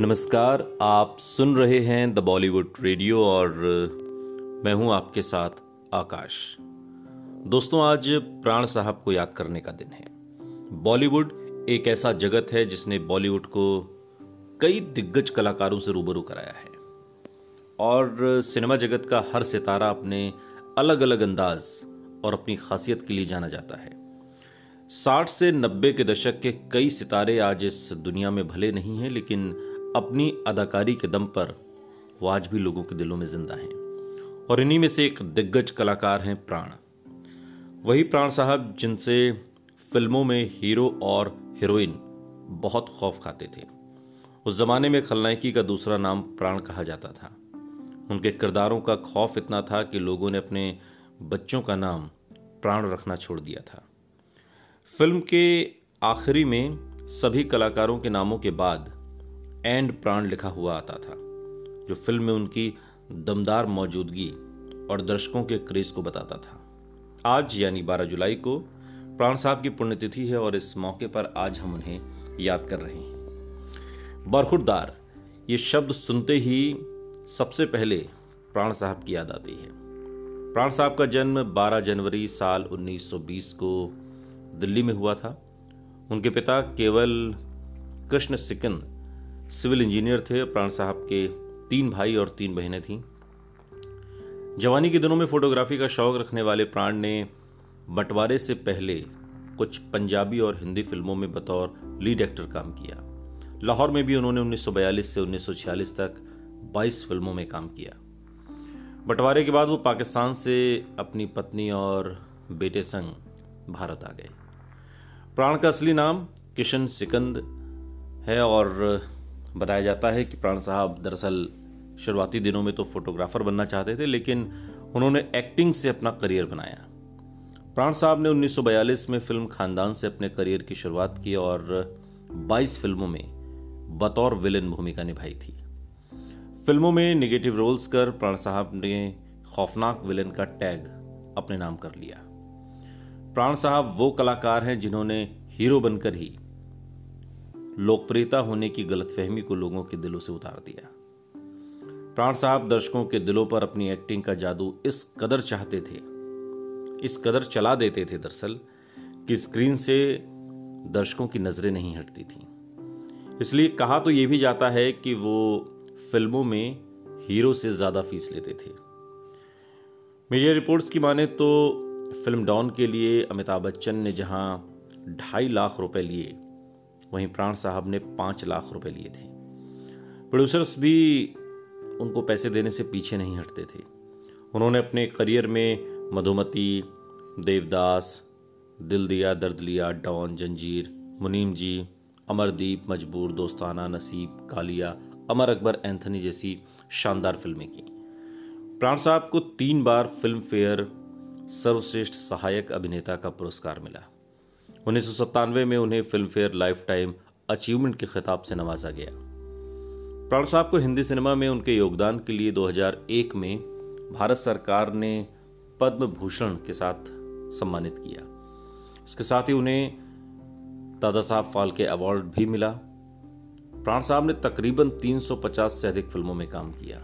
नमस्कार, आप सुन रहे हैं द बॉलीवुड रेडियो और मैं हूँ आपके साथ आकाश। दोस्तों, आज प्राण साहब को याद करने का दिन है। बॉलीवुड एक ऐसा जगत है जिसने बॉलीवुड को कई दिग्गज कलाकारों से रूबरू कराया है। और सिनेमा जगत का हर सितारा अपने अलग अलग अंदाज और अपनी खासियत के लिए जाना जाता है। साठ से नब्बे के दशक के कई सितारे आज इस दुनिया में भले नहीं हैं, लेकिन अपनी अदाकारी के दम पर वो आज भी लोगों के दिलों में ज़िंदा हैं। और इन्हीं में से एक दिग्गज कलाकार हैं प्राण। वही प्राण साहब जिनसे फ़िल्मों में हीरो और हीरोइन बहुत खौफ खाते थे। उस जमाने में खलनायकी का दूसरा नाम प्राण कहा जाता था। उनके किरदारों का खौफ इतना था कि लोगों ने अपने बच्चों का नाम प्राण रखना छोड़ दिया था। फ़िल्म के आखिरी में सभी कलाकारों के नामों के बाद एंड प्राण लिखा हुआ आता था, जो फ़िल्म में उनकी दमदार मौजूदगी और दर्शकों के क्रेज को बताता था। आज, यानी 12 जुलाई को, प्राण साहब की पुण्यतिथि है और इस मौके पर आज हम उन्हें याद कर रहे हैं। बरखुरदार, ये शब्द सुनते ही सबसे पहले प्राण साहब की याद आती है। प्राण साहब का जन्म 12 जनवरी साल 1920 को दिल्ली में हुआ था। उनके पिता केवल कृष्ण सिकंद सिविल इंजीनियर थे, प्राण साहब के तीन भाई और तीन बहनें थीं। जवानी के दिनों में फोटोग्राफी का शौक रखने वाले प्राण ने बंटवारे से पहले कुछ पंजाबी और हिंदी फ़िल्मों में बतौर लीड एक्टर काम किया। लाहौर में भी उन्होंने 1942 से 1946 तक 22 फ़िल्मों में काम किया। बंटवारे के बाद वो पाकिस्तान से अपनी पत्नी और बेटे संग भारत आ गए। प्राण का असली नाम किशन सिकंद है और बताया जाता है कि प्राण साहब दरअसल शुरुआती दिनों में तो फोटोग्राफर बनना चाहते थे, लेकिन उन्होंने एक्टिंग से अपना करियर बनाया। प्राण साहब ने 1942 में फ़िल्म खानदान से अपने करियर की शुरुआत की और 22 फ़िल्मों में बतौर विलेन भूमिका निभाई थी। फ़िल्मों में निगेटिव रोल्स कर प्राण साहब ने खौफनाक विलेन का टैग अपने नाम कर लिया। प्राण साहब वो कलाकार हैं जिन्होंने हीरो बनकर ही लोकप्रियता होने की गलतफहमी को लोगों के दिलों से उतार दिया। प्राण साहब दर्शकों के दिलों पर अपनी एक्टिंग का जादू इस कदर चाहते थे, इस कदर चला देते थे दरअसल, कि स्क्रीन से दर्शकों की नज़रें नहीं हटती थी। इसलिए कहा तो यह भी जाता है कि वो फ़िल्मों में हीरो से ज़्यादा फ़ीस लेते थे। मीडिया रिपोर्ट्स की माने तो फ़िल्म डॉन के लिए अमिताभ बच्चन ने जहाँ ढाई लाख रुपए लिए वहीं प्राण साहब ने पाँच लाख रुपए लिए थे। प्रोड्यूसर्स भी उनको पैसे देने से पीछे नहीं हटते थे। उन्होंने अपने करियर में मधुमती, देवदास दिल दिया दर्द लिया डॉन, जंजीर, मुनीम जी, अमरदीप, मजबूर, दोस्ताना, नसीब, कालिया, अमर अकबर, एंथनी जैसी शानदार फ़िल्में की। प्राण साहब को तीन बार फ़िल्म फेयर सर्वश्रेष्ठ सहायक अभिनेता का पुरस्कार मिला। उन्नीस सौ सत्तानवे में उन्हें Filmfare lifetime achievement के खिताब से नवाजा गया। प्राण साहब को हिंदी सिनेमा में उनके योगदान के लिए 2001 में भारत सरकार ने पद्म भूषण के साथ सम्मानित किया। इसके साथ ही उन्हें दादा साहब फाल्के अवार्ड भी मिला। प्राण साहब ने तकरीबन 350 से अधिक फ़िल्मों में काम किया।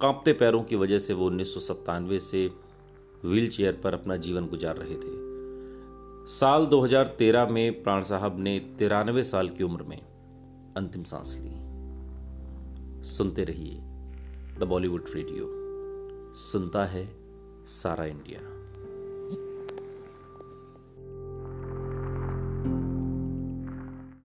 कांपते पैरों की वजह से वो उन्नीस सौ सत्तानवे से व्हील चेयर पर अपना जीवन गुजार रहे थे। साल 2013 में प्राण साहब ने तिरानवे साल की उम्र में अंतिम सांस ली। सुनते रहिए द बॉलीवुड रेडियो। सुनता है सारा इंडिया।